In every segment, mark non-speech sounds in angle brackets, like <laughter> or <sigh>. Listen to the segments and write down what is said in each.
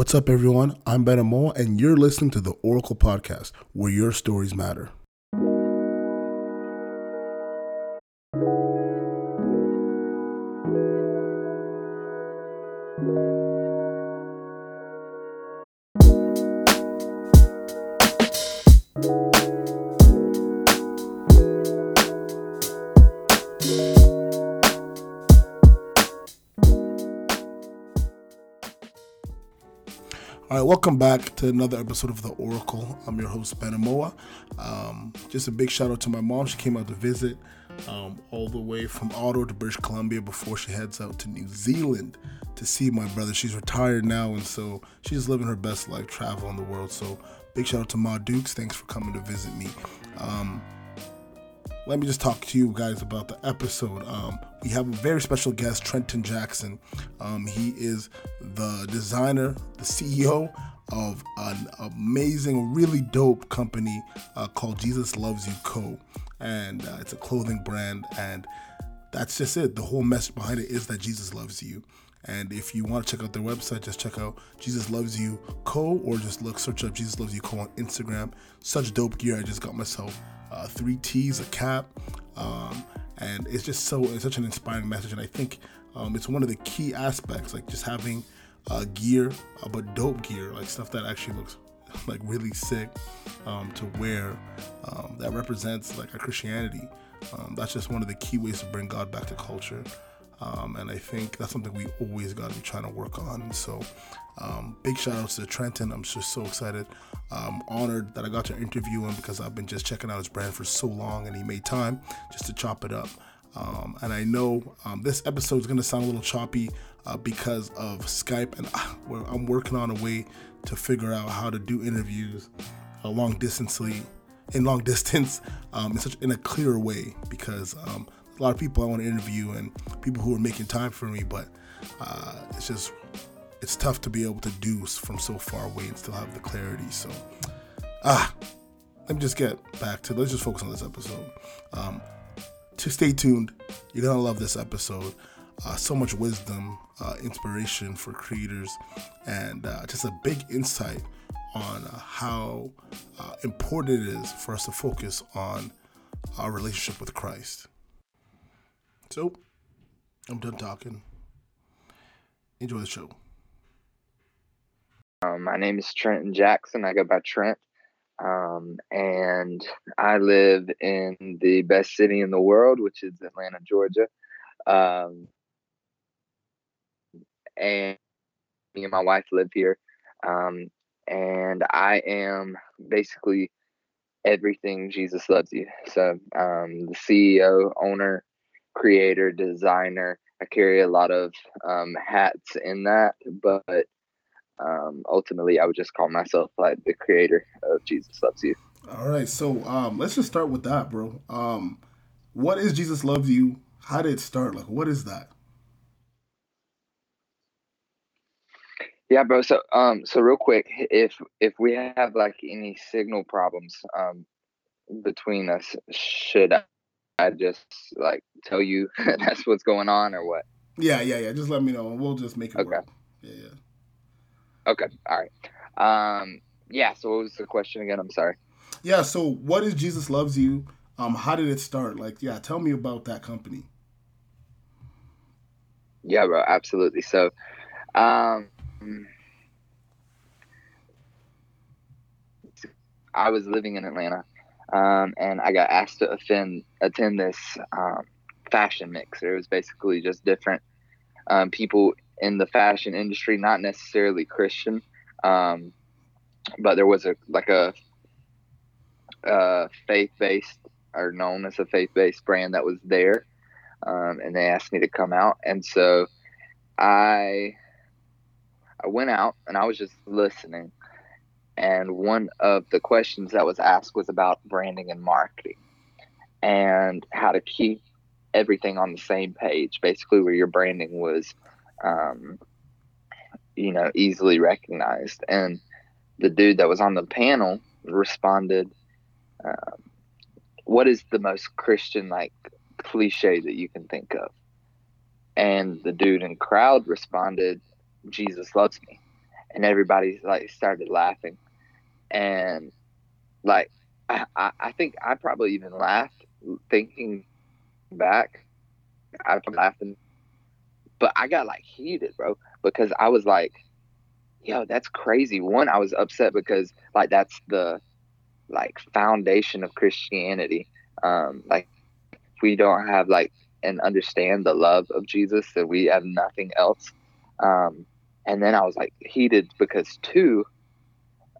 What's up, everyone? I'm Ben Amoa, and you're listening to the Auricle Podcast, where your stories matter. Back to another episode of The Auricle. I'm your host, Ben Amoa. Um, just a big shout out to my mom. She came out to visit um, all the way from Ottawa to British Columbia before she heads out to New Zealand to see my brother. She's retired now, and so she's living her best life traveling the world. So, big shout out to Ma Dukes. Thanks for coming to visit me. Um, let me just talk to you guys about the episode. Um, we have a very special guest, Trenton Jackson. Um, he is the designer, the CEO of an amazing, really dope company uh, called Jesus Loves You Co. And uh, it's a clothing brand. And that's just it. The whole message behind it is that Jesus loves you. And if you want to check out their website, just check out Jesus Loves You Co. or just look, search up Jesus Loves You Co. on Instagram. Such dope gear. I just got myself uh, three T's, a cap, um, and it's just so it's such an inspiring message. And I think um, it's one of the key aspects, like just having uh, gear, uh, but dope gear, like stuff that actually looks <laughs> like really sick um, to wear um, that represents like a Christianity. Um, that's just one of the key ways to bring God back to culture. Um, and I think that's something we always got to be trying to work on. So, um, big shout outs to Trenton. I'm just so excited. I'm honored that I got to interview him because I've been just checking out his brand for so long and he made time just to chop it up. Um, and I know um, this episode is going to sound a little choppy uh, because of Skype, and uh, I'm working on a way to figure out how to do interviews uh, long distantly in long <laughs> distance um, in such in a clearer way because um, a lot of people I want to interview and people who are making time for me, but uh, it's just it's tough to be able to do from so far away and still have the clarity. So, ah, let me just get back to let's just focus on this episode. Um, to stay tuned, you're gonna love this episode. Uh, so much wisdom, uh, inspiration for creators, and uh, just a big insight on uh, how uh, important it is for us to focus on our relationship with Christ. So, I'm done talking. Enjoy the show. Um, my name is Trenton Jackson. I go by Trent. Um, and I live in the best city in the world, which is Atlanta, Georgia. Um, and me and my wife live here. Um, and I am basically everything Jesus loves you. So, um, the CEO, owner, creator, designer. I carry a lot of um, hats in that, but um, ultimately, I would just call myself like the creator of Jesus Loves You. All right, so um, let's just start with that, bro. Um, what is Jesus Loves You? How did it start? Like, what is that? Yeah, bro. So, um, so real quick, if if we have like any signal problems, um, between us, should I just like tell you <laughs> that's what's going on or what? Yeah, yeah, yeah. Just let me know and we'll just make it okay. work. Yeah, yeah. Okay. All right. Um, yeah. So what was the question again? I'm sorry. Yeah. So what is Jesus loves you? Um, how did it start? Like, yeah, tell me about that company. Yeah, bro. Absolutely. So, um, I was living in Atlanta, um, and I got asked to attend attend this um, fashion mixer. It was basically just different um, people in the fashion industry, not necessarily Christian, um, but there was a like a, a faith based or known as a faith based brand that was there, um, and they asked me to come out, and so I I went out and I was just listening, and one of the questions that was asked was about branding and marketing, and how to keep everything on the same page, basically where your branding was um, you know, easily recognized. And the dude that was on the panel responded, um, "What is the most Christian like cliche that you can think of?" And the dude in crowd responded, "Jesus loves me." and everybody like started laughing, and like I, I, I think I probably even laughed thinking back. I was laughing, but I got like heated, bro, because I was like, "Yo, that's crazy." One, I was upset because like that's the like foundation of Christianity. Um, like we don't have like and understand the love of Jesus, that we have nothing else. Um, and then I was like heated because two,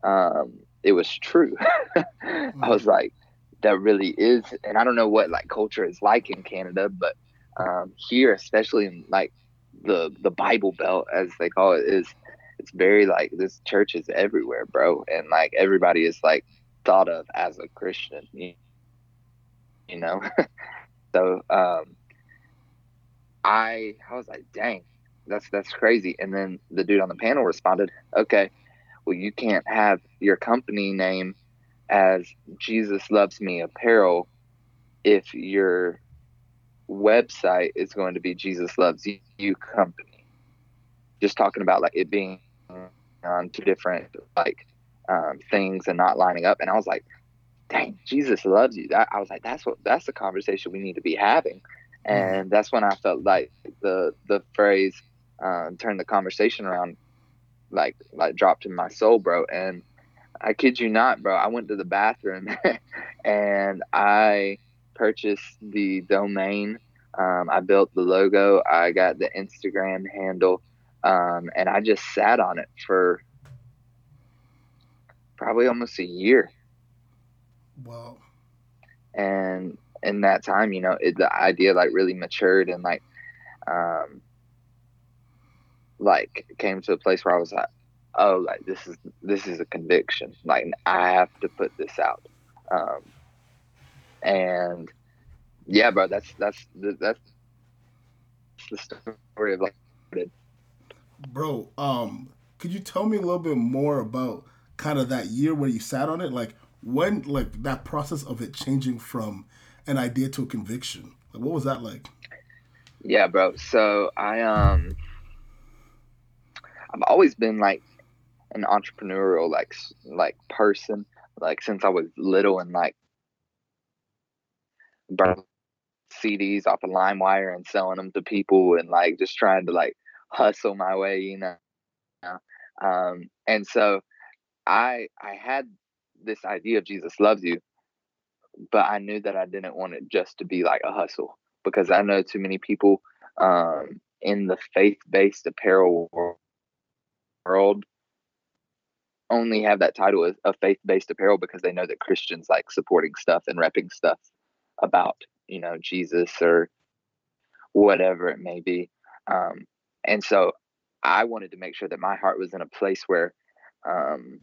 um, it was true. <laughs> I was like, that really is, and I don't know what like culture is like in Canada, but um, here, especially in like the the Bible Belt, as they call it, is it's very like this church is everywhere, bro, and like everybody is like thought of as a Christian, you, you know. <laughs> so um, I I was like, dang, that's that's crazy. And then the dude on the panel responded, okay, well you can't have your company name as Jesus Loves Me Apparel if your website is going to be Jesus Loves You Company. Just talking about like it being on two different like um, things and not lining up. And I was like, dang, Jesus loves you. That, I was like, that's what that's the conversation we need to be having. And that's when I felt like the the phrase uh, turned the conversation around, like like dropped in my soul, bro. And I kid you not, bro. I went to the bathroom <laughs> and I purchased the domain. Um, I built the logo. I got the Instagram handle, um, and I just sat on it for probably almost a year. Wow. And in that time, you know, it, the idea like really matured and like, um, like came to a place where I was like, oh, like this is this is a conviction. Like I have to put this out. Um, and yeah, bro, that's that's that's the story of like. Bro, um, could you tell me a little bit more about kind of that year where you sat on it? Like when, like that process of it changing from an idea to a conviction. Like, what was that like? Yeah, bro. So I um, I've always been like an entrepreneurial like like person like since I was little and like burning CDs off of LimeWire and selling them to people and like just trying to like hustle my way, you know. Um, and so I I had this idea of Jesus loves you, but I knew that I didn't want it just to be like a hustle because I know too many people um, in the faith based apparel world only have that title of, a faith based apparel because they know that Christians like supporting stuff and repping stuff about you know Jesus or whatever it may be. Um, and so I wanted to make sure that my heart was in a place where um,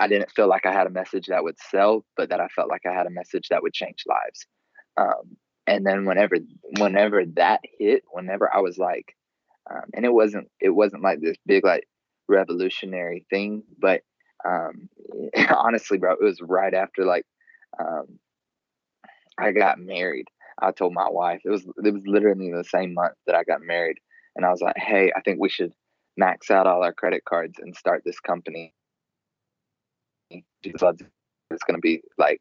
I didn't feel like I had a message that would sell, but that I felt like I had a message that would change lives. Um, and then whenever whenever that hit, whenever I was like, um, and it wasn't it wasn't like this big like revolutionary thing, but um, <laughs> honestly, bro, it was right after like um, I got married. I told my wife it was it was literally the same month that I got married, and I was like, hey, I think we should max out all our credit cards and start this company it's going to be like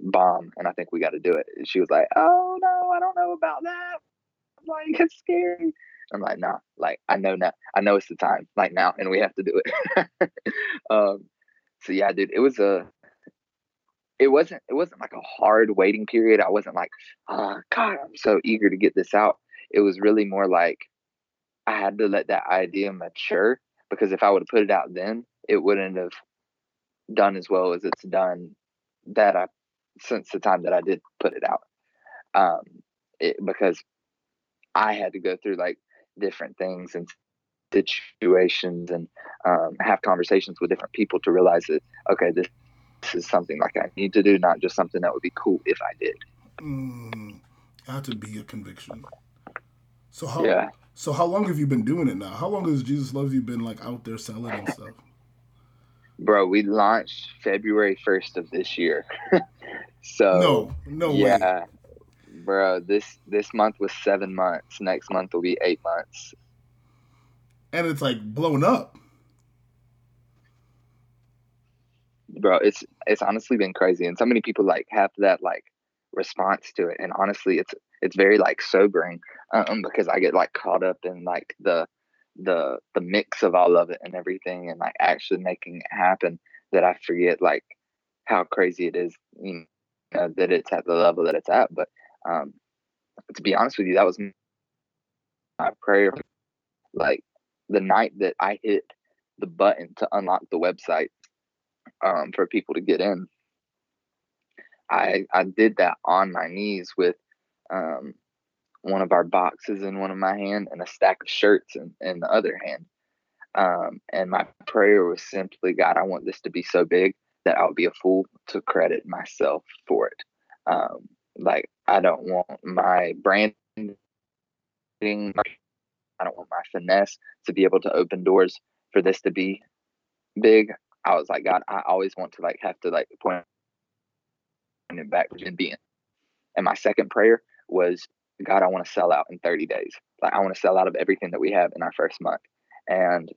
bomb, and I think we got to do it. And she was like, "Oh no, I don't know about that. Like it's scary." I'm like, "Nah, like I know now. I know it's the time, like now, and we have to do it." <laughs> um, so yeah, dude, it was a. It wasn't. It wasn't like a hard waiting period. I wasn't like, "Oh God, I'm so eager to get this out." It was really more like I had to let that idea mature because if I would have put it out then, it wouldn't have done as well as it's done that I since the time that I did put it out. Um, it, because I had to go through like different things and situations and um, have conversations with different people to realize that okay, this, this, is something like I need to do, not just something that would be cool if I did. Mm, had to be a conviction. So how? Yeah. So how long have you been doing it now? How long has Jesus Loves You been like out there selling and stuff? <laughs> Bro, we launched February 1st of this year. <laughs> so No, no yeah, way. Bro, this this month was 7 months. Next month will be 8 months. and it's like blown up. Bro, it's it's honestly been crazy, and so many people like have that like response to it, and honestly, it's it's very like sobering um, because I get like caught up in like the the the mix of all of it and everything, and like actually making it happen that I forget like how crazy it is, you know, that it's at the level that it's at. But um, to be honest with you, that was my prayer. Like the night that I hit the button to unlock the website um, for people to get in, I I did that on my knees with um, one of our boxes in one of my hand and a stack of shirts in, in the other hand. Um, and my prayer was simply, God, I want this to be so big that I would be a fool to credit myself for it. Um, like I don't want my branding, I don't want my finesse to be able to open doors for this to be big. I was like, God, I always want to like have to like point it back to being. And my second prayer was, God, I want to sell out in 30 days. Like I want to sell out of everything that we have in our first month. And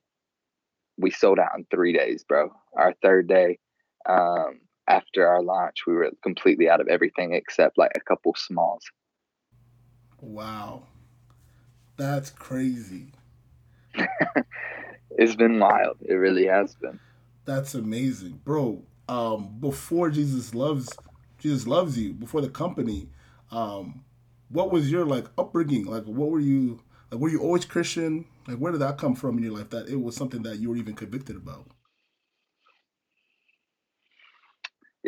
we sold out in three days, bro. Our third day, um, after our launch, we were completely out of everything except like a couple smalls. Wow. That's crazy. <laughs> it's been wild. It really has been. That's amazing. Bro, um, before Jesus loves Jesus loves you, before the company, um, what was your like upbringing? Like what were you like were you always Christian? Like where did that come from in your life that it was something that you were even convicted about?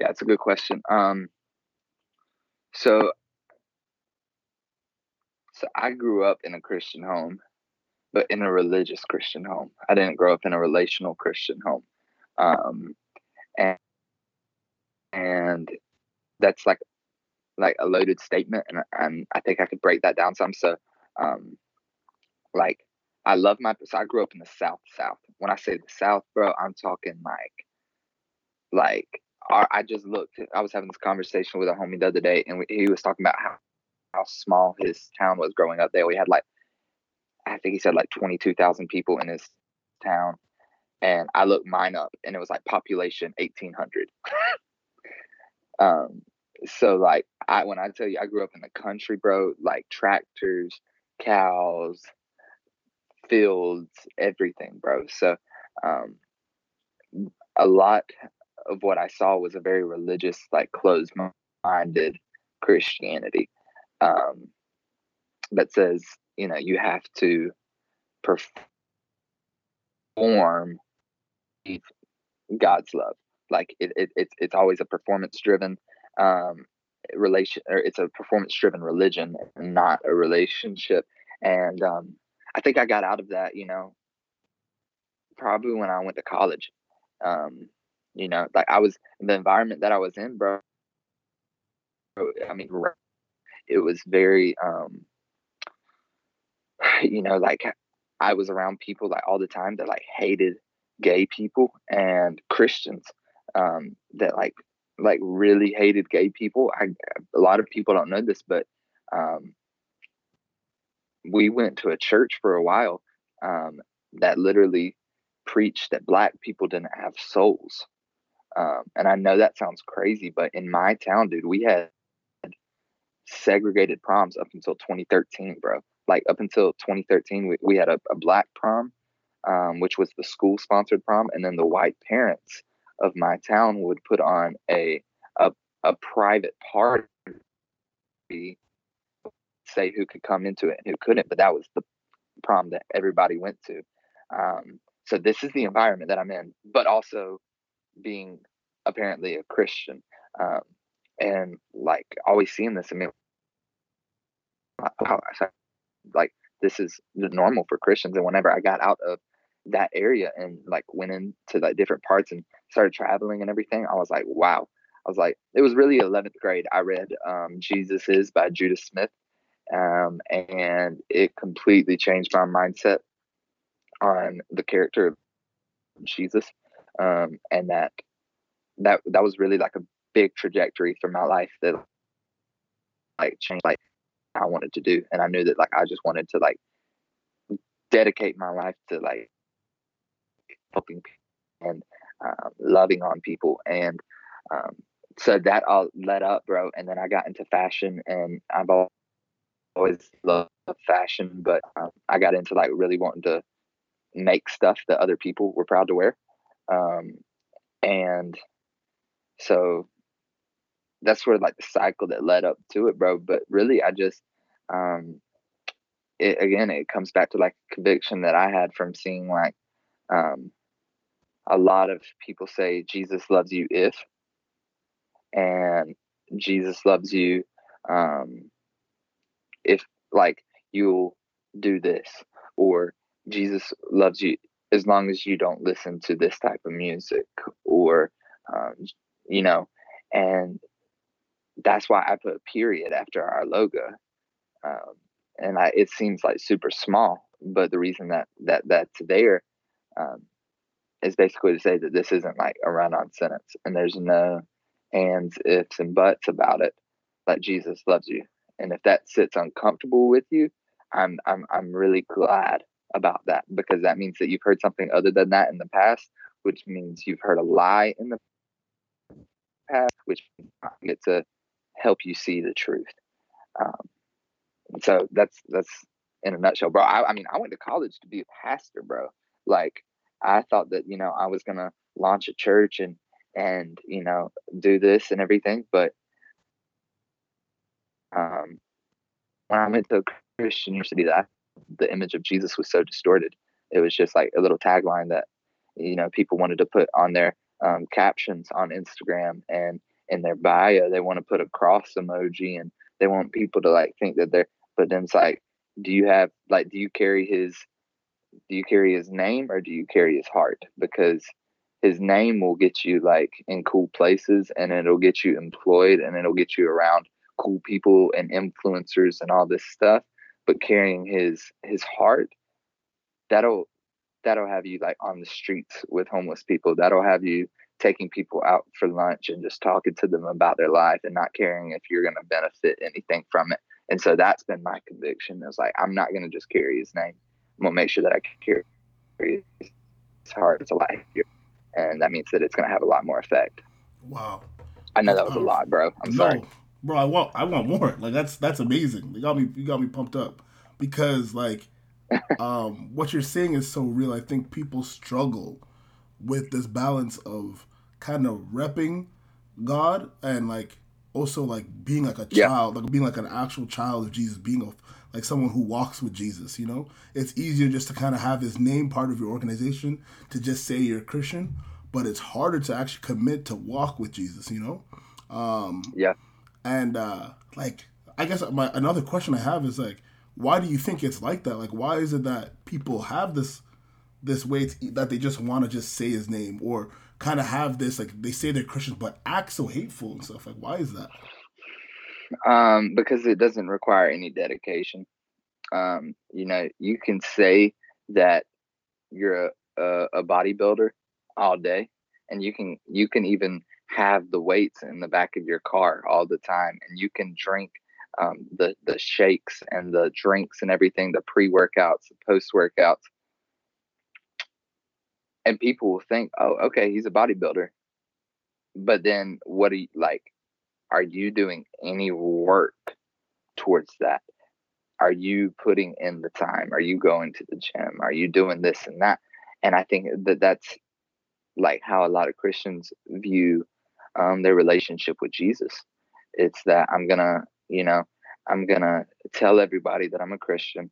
Yeah, it's a good question. Um, so, so I grew up in a Christian home, but in a religious Christian home. I didn't grow up in a relational Christian home, um, and and that's like like a loaded statement, and and I think I could break that down some. So, um, like I love my so I grew up in the South South. When I say the South, bro, I'm talking like like I just looked. I was having this conversation with a homie the other day, and we, he was talking about how how small his town was growing up there. We had like, I think he said like twenty two thousand people in his town, and I looked mine up, and it was like population eighteen hundred. <laughs> um, so like I when I tell you I grew up in the country, bro, like tractors, cows, fields, everything, bro. So, um, a lot of what I saw was a very religious, like closed minded Christianity um, that says, you know, you have to perform God's love. Like it, it it's it's always a performance driven um, relation, or it's a performance driven religion, not a relationship. And um, I think I got out of that, you know, probably when I went to college. Um, you know, like I was the environment that I was in, bro. I mean, it was very, um, <sighs> you know, like I was around people like all the time that like hated gay people and Christians um, that like like really hated gay people. I a lot of people don't know this, but um, we went to a church for a while um, that literally preached that black people didn't have souls. Um, and I know that sounds crazy, but in my town, dude, we had segregated proms up until 2013, bro. Like up until 2013, we, we had a, a black prom, um, which was the school sponsored prom, and then the white parents of my town would put on a a, a private party, say who could come into it and who couldn't, but that was the prom that everybody went to. Um, so this is the environment that I'm in, but also being apparently a Christian. Um, and like always seeing this, I mean, like this is the normal for Christians. And whenever I got out of that area and like went into like different parts and started traveling and everything, I was like, wow. I was like, it was really 11th grade. I read um, Jesus is by Judah Smith. Um, and it completely changed my mindset on the character of Jesus um, and that that that was really like a big trajectory for my life that like changed like I wanted to do, and I knew that like I just wanted to like dedicate my life to like helping people and um, loving on people. And um, so that all led up bro and then i got into fashion and i've always loved fashion but um, i got into like really wanting to make stuff that other people were proud to wear um, and so that's where like the cycle that led up to it bro. But really i just um it, again it comes back to like conviction that i had from seeing like um a lot of people say Jesus loves you if, and Jesus loves you um, if, like, you'll do this, or Jesus loves you as long as you don't listen to this type of music, or, um, you know, and that's why I put a period after our logo. Um, and I, it seems like super small, but the reason that that that's there um, is basically to say that this isn't like a run-on sentence and there's no ands, ifs, and buts about it. Like Jesus loves you, and if that sits uncomfortable with you, I'm I'm I'm really glad about that because that means that you've heard something other than that in the past, which means you've heard a lie in the past, which get to help you see the truth. Um, so that's that's in a nutshell, bro. I, I mean, I went to college to be a pastor, bro. Like I thought that you know I was gonna launch a church and and you know do this and everything, but um, when I went to a Christian university, that the image of Jesus was so distorted. It was just like a little tagline that you know people wanted to put on their um, captions on Instagram and in their bio they want to put a cross emoji and they want people to like think that they're. But then it's like, do you have like do you carry his do you carry his name or do you carry his heart? Because his name will get you like in cool places and it'll get you employed and it'll get you around cool people and influencers and all this stuff. But carrying his his heart, that'll that'll have you like on the streets with homeless people. That'll have you taking people out for lunch and just talking to them about their life and not caring if you're going to benefit anything from it. And so that's been my conviction. Is like I'm not going to just carry his name. I'm gonna make sure that I can carry his heart it's to life, and that means that it's gonna have a lot more effect. Wow. I know that was a lot, bro. I'm no, sorry. Bro, I want I want more. Like that's that's amazing. You got me you got me pumped up. Because like <laughs> um what you're saying is so real. I think people struggle with this balance of kind of repping God and like also like being like a child, yeah. like being like an actual child of Jesus, being a like someone who walks with Jesus, you know? It's easier just to kind of have his name part of your organization to just say you're a Christian, but it's harder to actually commit to walk with Jesus, you know? Um, yeah. And uh, like, I guess my another question I have is like, why do you think it's like that? Like, why is it that people have this this way to, that they just want to just say his name or kind of have this like they say they're Christians but act so hateful and stuff? Like, why is that? Um, because it doesn't require any dedication. Um, you know, you can say that you're a, a, a bodybuilder all day, and you can you can even have the weights in the back of your car all the time, and you can drink um, the the shakes and the drinks and everything, the pre workouts, the post workouts, and people will think, oh, okay, he's a bodybuilder. But then, what do you like? are you doing any work towards that? Are you putting in the time? Are you going to the gym? Are you doing this and that? And I think that that's like how a lot of Christians view um, their relationship with Jesus. It's that I'm gonna, you know, I'm gonna tell everybody that I'm a Christian.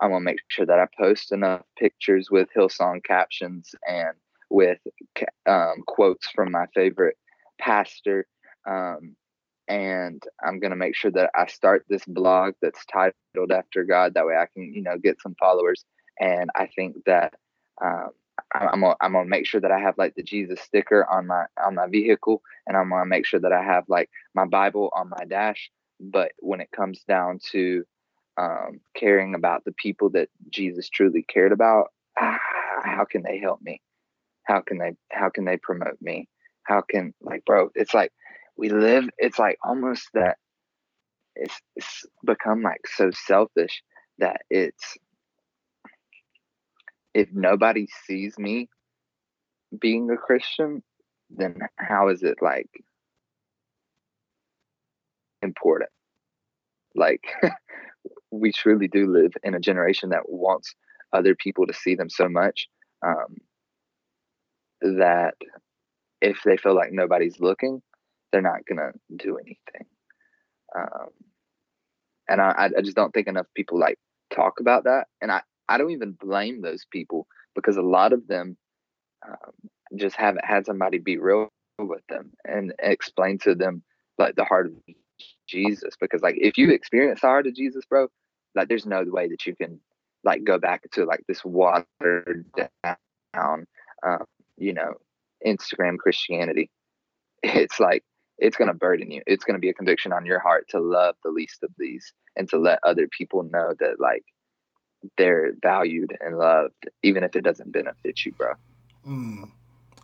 I'm gonna make sure that I post enough pictures with Hillsong captions and with um, quotes from my favorite pastor um, and I'm gonna make sure that I start this blog that's titled after God. That way, I can you know get some followers. And I think that um, I'm gonna, I'm gonna make sure that I have like the Jesus sticker on my on my vehicle, and I'm gonna make sure that I have like my Bible on my dash. But when it comes down to um, caring about the people that Jesus truly cared about, ah, how can they help me? How can they how can they promote me? How can like bro? It's like we live it's like almost that it's, it's become like so selfish that it's if nobody sees me being a Christian, then how is it like important? Like <laughs> we truly do live in a generation that wants other people to see them so much um, that if they feel like nobody's looking, they're not gonna do anything. Um, and I, I just don't think enough people like talk about that. And I, I don't even blame those people because a lot of them um, just haven't had somebody be real with them and explain to them like the heart of Jesus. Because like if you experience the heart of Jesus, bro, like there's no way that you can like go back to like this watered down, um, you know, Instagram Christianity. It's like it's going to burden you. It's going to be a conviction on your heart to love the least of these and to let other people know that like they're valued and loved, even if it doesn't benefit you, bro. Mm.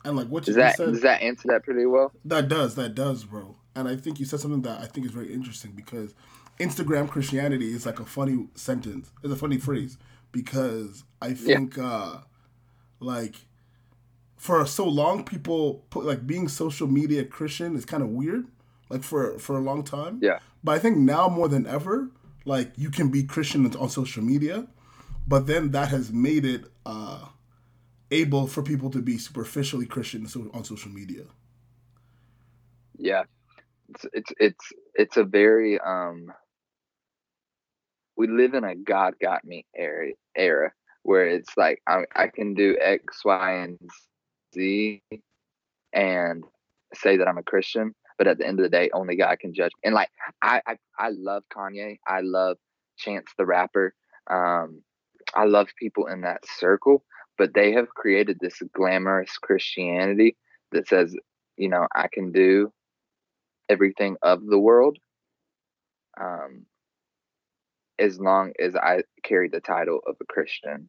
And like what does that said, does that answer that pretty well? That does, that does, bro. And I think you said something that I think is very interesting because Instagram Christianity is like a funny sentence. It's a funny phrase because I think yeah. uh like for so long people put like being social media Christian is kind of weird like for for a long time. Yeah. But I think now more than ever like you can be Christian on social media, but then that has made it uh able for people to be superficially Christian on social media. Yeah. It's it's it's it's a very um we live in a God got me era era where it's like I, I can do X, Y, and Z and say that I'm a Christian, but at the end of the day, only God can judge. And like I I, I love Kanye. I love Chance the Rapper. Um, I love people in that circle, but they have created this glamorous Christianity that says, you know, I can do everything of the world. Um, as long as I carry the title of a Christian.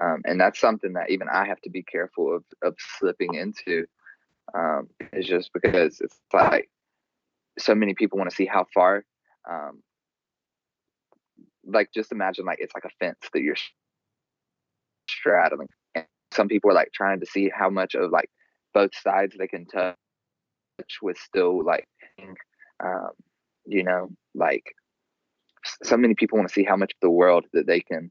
Um, and that's something that even I have to be careful of, of slipping into. Um, is just because it's like so many people want to see how far. Um, like just imagine like it's like a fence that you're straddling. And some people are like trying to see how much of like both sides they can touch with still like, um, you know, like so many people want to see how much of the world that they can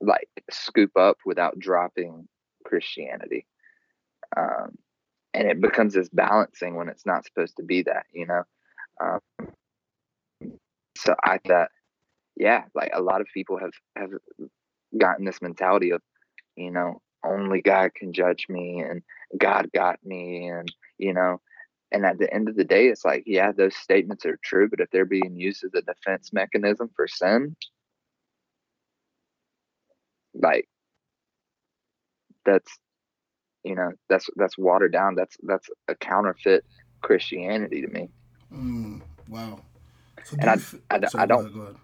like scoop up without dropping Christianity. Um, and it becomes this balancing when it's not supposed to be that, you know? Um, so I thought, yeah, like a lot of people have, have gotten this mentality of, you know, only God can judge me and God got me and, you know, and at the end of the day, it's like, yeah, those statements are true, but if they're being used as a defense mechanism for sin, like that's you know that's that's watered down that's that's a counterfeit christianity to me mm, wow so and I, I, sorry, I, don't.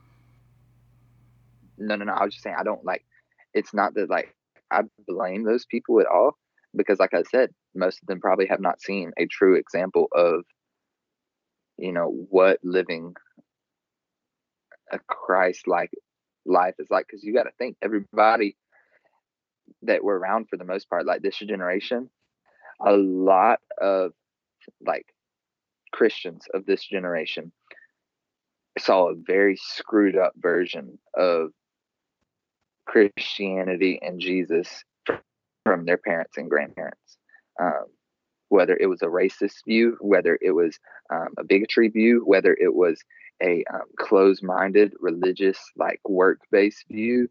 No no no i was just saying i don't like it's not that like i blame those people at all because like i said most of them probably have not seen a true example of you know what living a christ like life is like because you got to think everybody that were around for the most part like this generation a lot of like christians of this generation saw a very screwed up version of christianity and jesus from their parents and grandparents. Um, whether it was a racist view whether it was um, a bigotry view whether it was a um, closed-minded religious like work-based view.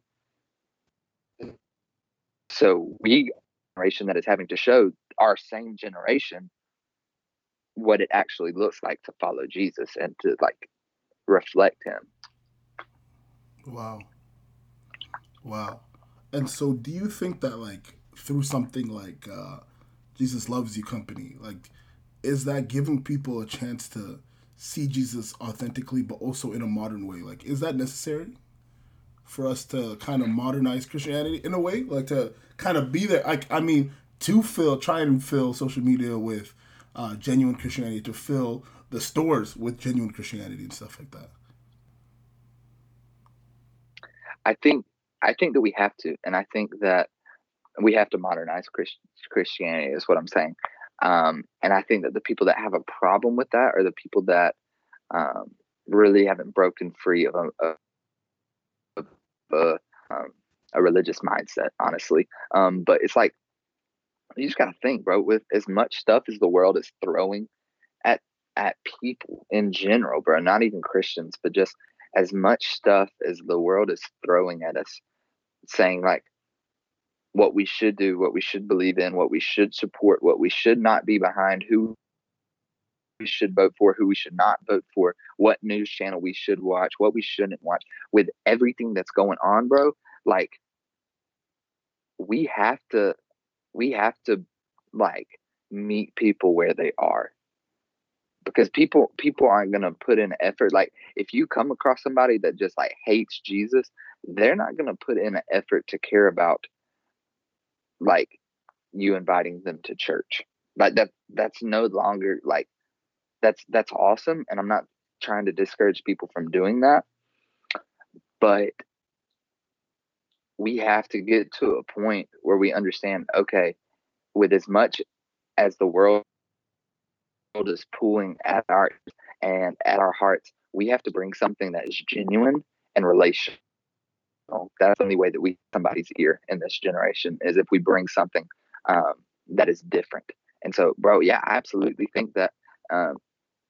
So we generation that is having to show our same generation what it actually looks like to follow jesus and to like reflect him. Wow wow and so do you think that like through something like uh jesus loves you company like is that giving people a chance to see Jesus authentically, but also in a modern way. Like, is that necessary for us to kind of modernize Christianity in a way, like to kind of be there? I, I mean, to fill, try and fill social media with uh, genuine Christianity, to fill the stores with genuine Christianity and stuff like that. I think I think that we have to, and I think that we have to modernize Christ, Christianity is what I'm saying. Um, and I think that the people that have a problem with that are the people that um, really haven't broken free of a, of a, um, a religious mindset, honestly. Um, but it's like you just gotta think, bro. With as much stuff as the world is throwing at at people in general, bro, not even Christians, but just as much stuff as the world is throwing at us, saying like what we should do, what we should believe in, what we should support, what we should not be behind, who we should vote for, who we should not vote for, what news channel we should watch, what we shouldn't watch. With everything that's going on, bro, like we have to we have to like meet people where they are because people people aren't going to put in effort like if you come across somebody that just like hates jesus they're not going to put in an effort to care about like you inviting them to church. Like that that's no longer like that's that's awesome and i'm not trying to discourage people from doing that but we have to get to a point where we understand okay with as much as the world is pulling at our and at our hearts we have to bring something that is genuine and relational that's the only way that we somebody's ear in this generation is if we bring something um, that is different. And so bro yeah i absolutely think that um,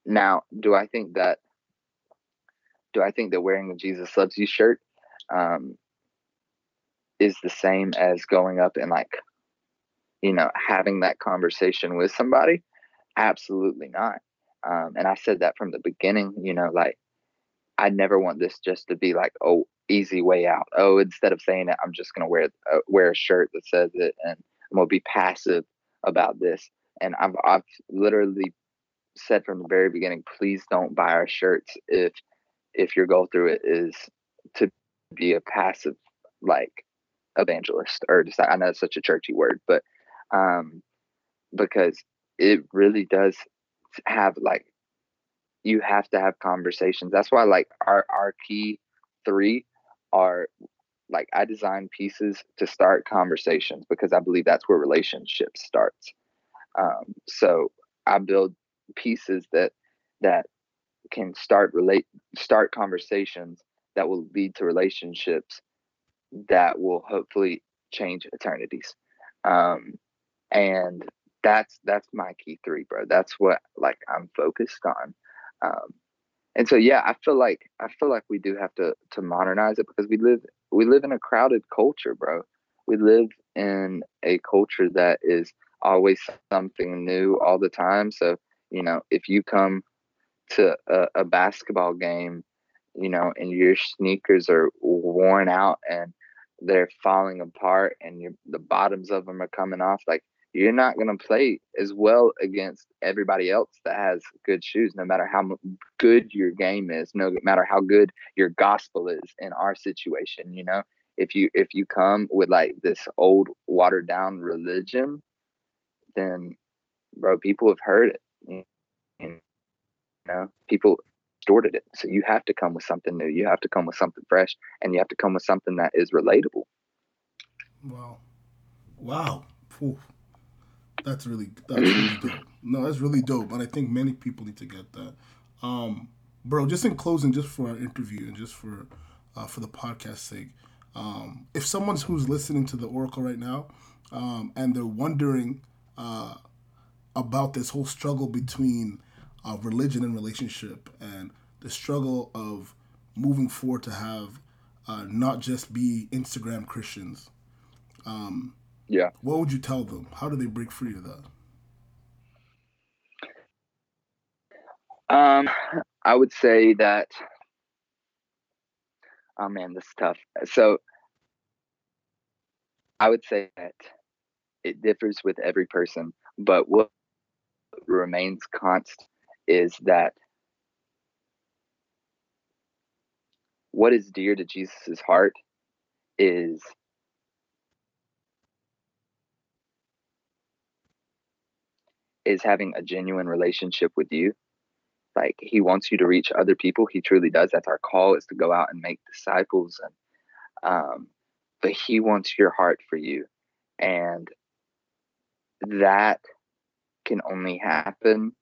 now do i think that do i think that wearing a jesus loves you shirt um, is the same as going up and like you know having that conversation with somebody? Absolutely not. Um, and i said that from the beginning you know like i never want this just to be like oh easy way out. Oh instead of saying it i'm just to wear uh, wear a shirt that says it and i'm to be passive about this. And I've, I've literally said from the very beginning please don't buy our shirts if if your goal through it is to be a passive like evangelist or just I know it's such a churchy word, but um, because it really does have like you have to have conversations. That's why like our our key three are like I design pieces to start conversations because I believe that's where relationships starts. Um, so I build pieces that that can start relate start conversations that will lead to relationships that will hopefully change eternities. Um, and that's that's my key three, bro. That's what like I'm focused on. Um, and so yeah, I feel like I feel like we do have to to modernize it because we live we live in a crowded culture, bro. We live in a culture that is always something new all the time. So, you know, if you come to a, a basketball game, you know, and your sneakers are worn out and they're falling apart and you the bottoms of them are coming off like you're not going to play as well against everybody else that has good shoes no matter how good your game is no matter how good your gospel is in our situation you know if you if you come with like this old watered down religion then bro people have heard it you know people distorted it. So you have to come with something new. You have to come with something fresh, and you have to come with something that is relatable. Wow, wow. That's really that's really dope. No, that's really dope, and I think many people need to get that. Um, bro, just in closing, just for our interview and just for uh, for the podcast sake, um, if someone's who's listening to the Auricle right now, um, and they're wondering uh, about this whole struggle between uh, religion and relationship and the struggle of moving forward to have uh, not just be Instagram Christians. Um, yeah. What would you tell them? How do they break free of that? Um, I would say that. Oh man, this is tough. So, I would say that it differs with every person, but what remains constant is that what is dear to Jesus's heart is is having a genuine relationship with you. Like he wants you to reach other people. He truly does. That's our call is to go out and make disciples and um but he wants your heart for you. And that can only happen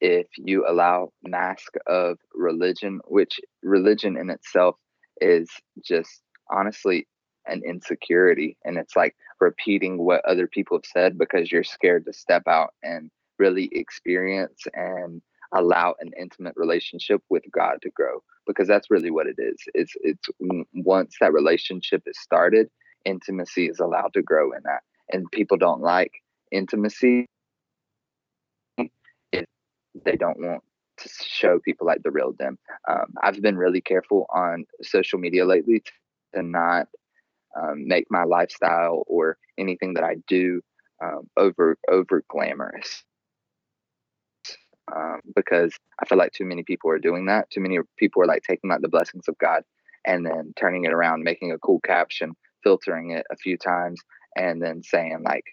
if you allow mask of religion, which religion in itself is just honestly an insecurity. And it's like repeating what other people have said because you're scared to step out and really experience and allow an intimate relationship with God to grow because that's really what it is. It's it's once that relationship is started, intimacy is allowed to grow in that. And people don't like intimacy if they don't want to show people like the real them. Um, I've been really careful on social media lately to not um, make my lifestyle or anything that I do um, over over glamorous. Um, because I feel like too many people are doing that. Too many people are like taking like the blessings of God and then turning it around, making a cool caption, filtering it a few times, and then saying like,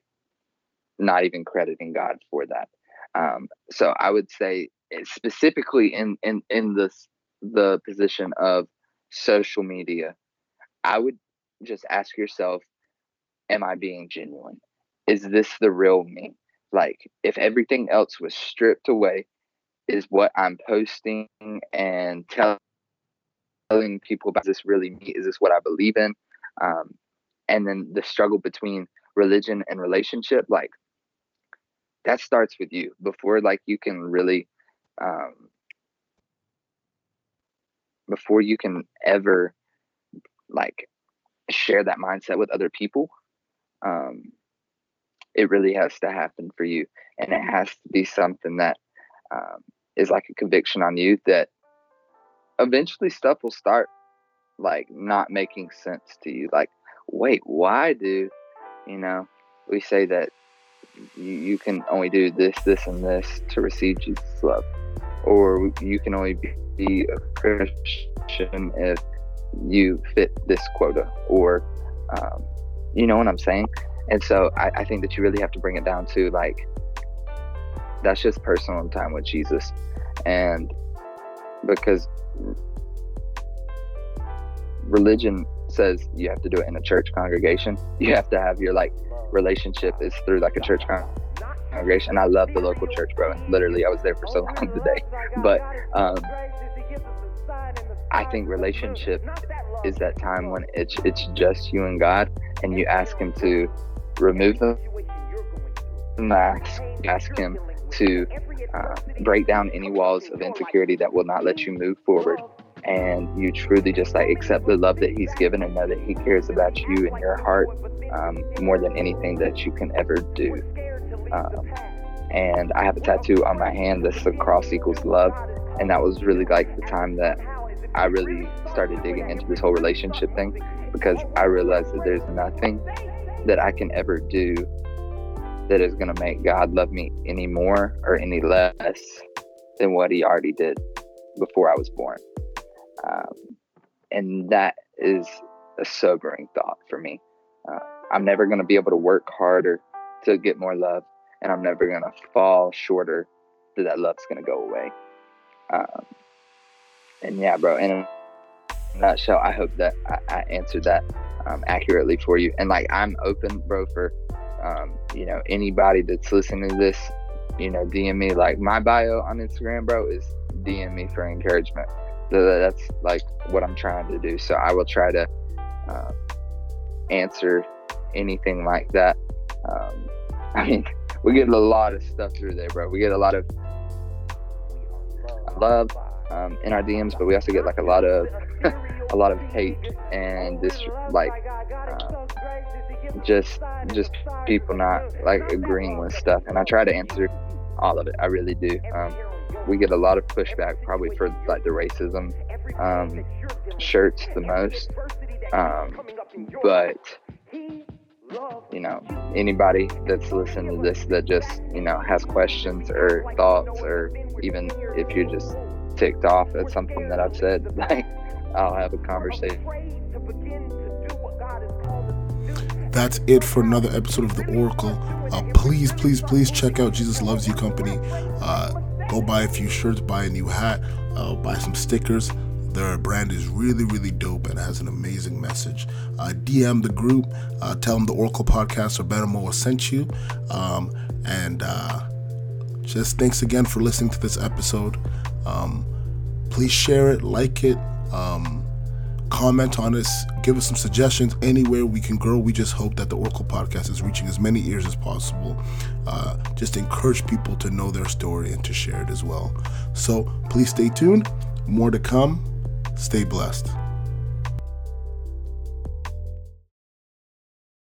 not even crediting God for that. Um, so I would say specifically in in in this the position of social media, I would just ask yourself, am I being genuine? Is this the real me? Like if everything else was stripped away, is what I'm posting and telling people about this really me? Is this what I believe in? Um, and then the struggle between religion and relationship, like that starts with you before like you can really um, before you can ever like share that mindset with other people um, it really has to happen for you. And it has to be something that um, is like a conviction on you that eventually stuff will start like not making sense to you. Like wait why do you know we say that you, you can only do this, this, and this to receive Jesus' love. Or you can only be, be a Christian if you fit this quota. Or, um, you know what I'm saying? And so I, I think that you really have to bring it down to like, that's just personal time with Jesus. And because religion says you have to do it in a church congregation, you have to have your like relationship is through like a church congregation. I love the local church, bro. And literally, I was there for so long today. But um, I think relationship is that time when it's it's just you and God, and you ask Him to remove the mask, ask Him to uh, break down any walls of insecurity that will not let you move forward and you truly just like accept the love that he's given and know that he cares about you and your heart um, more than anything that you can ever do. Um, and I have a tattoo on my hand that's the cross equals love. And that was really like the time that I really started digging into this whole relationship thing because I realized that there's nothing that I can ever do that is going to make God love me any more or any less than what he already did before I was born. Um, and that is a sobering thought for me. Uh, I'm never going to be able to work harder to get more love, and I'm never going to fall shorter that that love's going to go away. Um, and yeah, bro, in a nutshell, I hope that I, I answered that um, accurately for you. And like, I'm open, bro, for um, you know anybody that's listening to this. You know, DM me. Like my bio on Instagram, bro, is DM me for encouragement that's like what I'm trying to do. So I will try to uh, answer anything like that. Um, <laughs> I mean, we get a lot of stuff through there, bro. We get a lot of love um, in our DMs, but we also get like a lot of <laughs> a lot of hate and this like uh, just just people not like agreeing with stuff. And I try to answer all of it. I really do. Um, we get a lot of pushback probably for like the racism um, shirts the most. Um, but you know, anybody that's listening to this that just you know has questions or thoughts, or even if you're just ticked off at something that I've said, <laughs> like I'll have a conversation. That's it for another episode of The Auricle. Uh, please, please, please check out Jesus Loves You Company. Uh, Go buy a few shirts, buy a new hat, uh, buy some stickers. their brand is really, really dope and has an amazing message. Uh, DM the group, uh, tell them the Auricle Podcast or Better Moa sent you. Um, and uh, just thanks again for listening to this episode. Um, please share it, like it, um, comment on us, give us some suggestions anywhere we can grow. We just hope that the Auricle Podcast is reaching as many ears as possible. Uh, just encourage people to know their story and to share it as well. So please stay tuned. More to come. Stay blessed.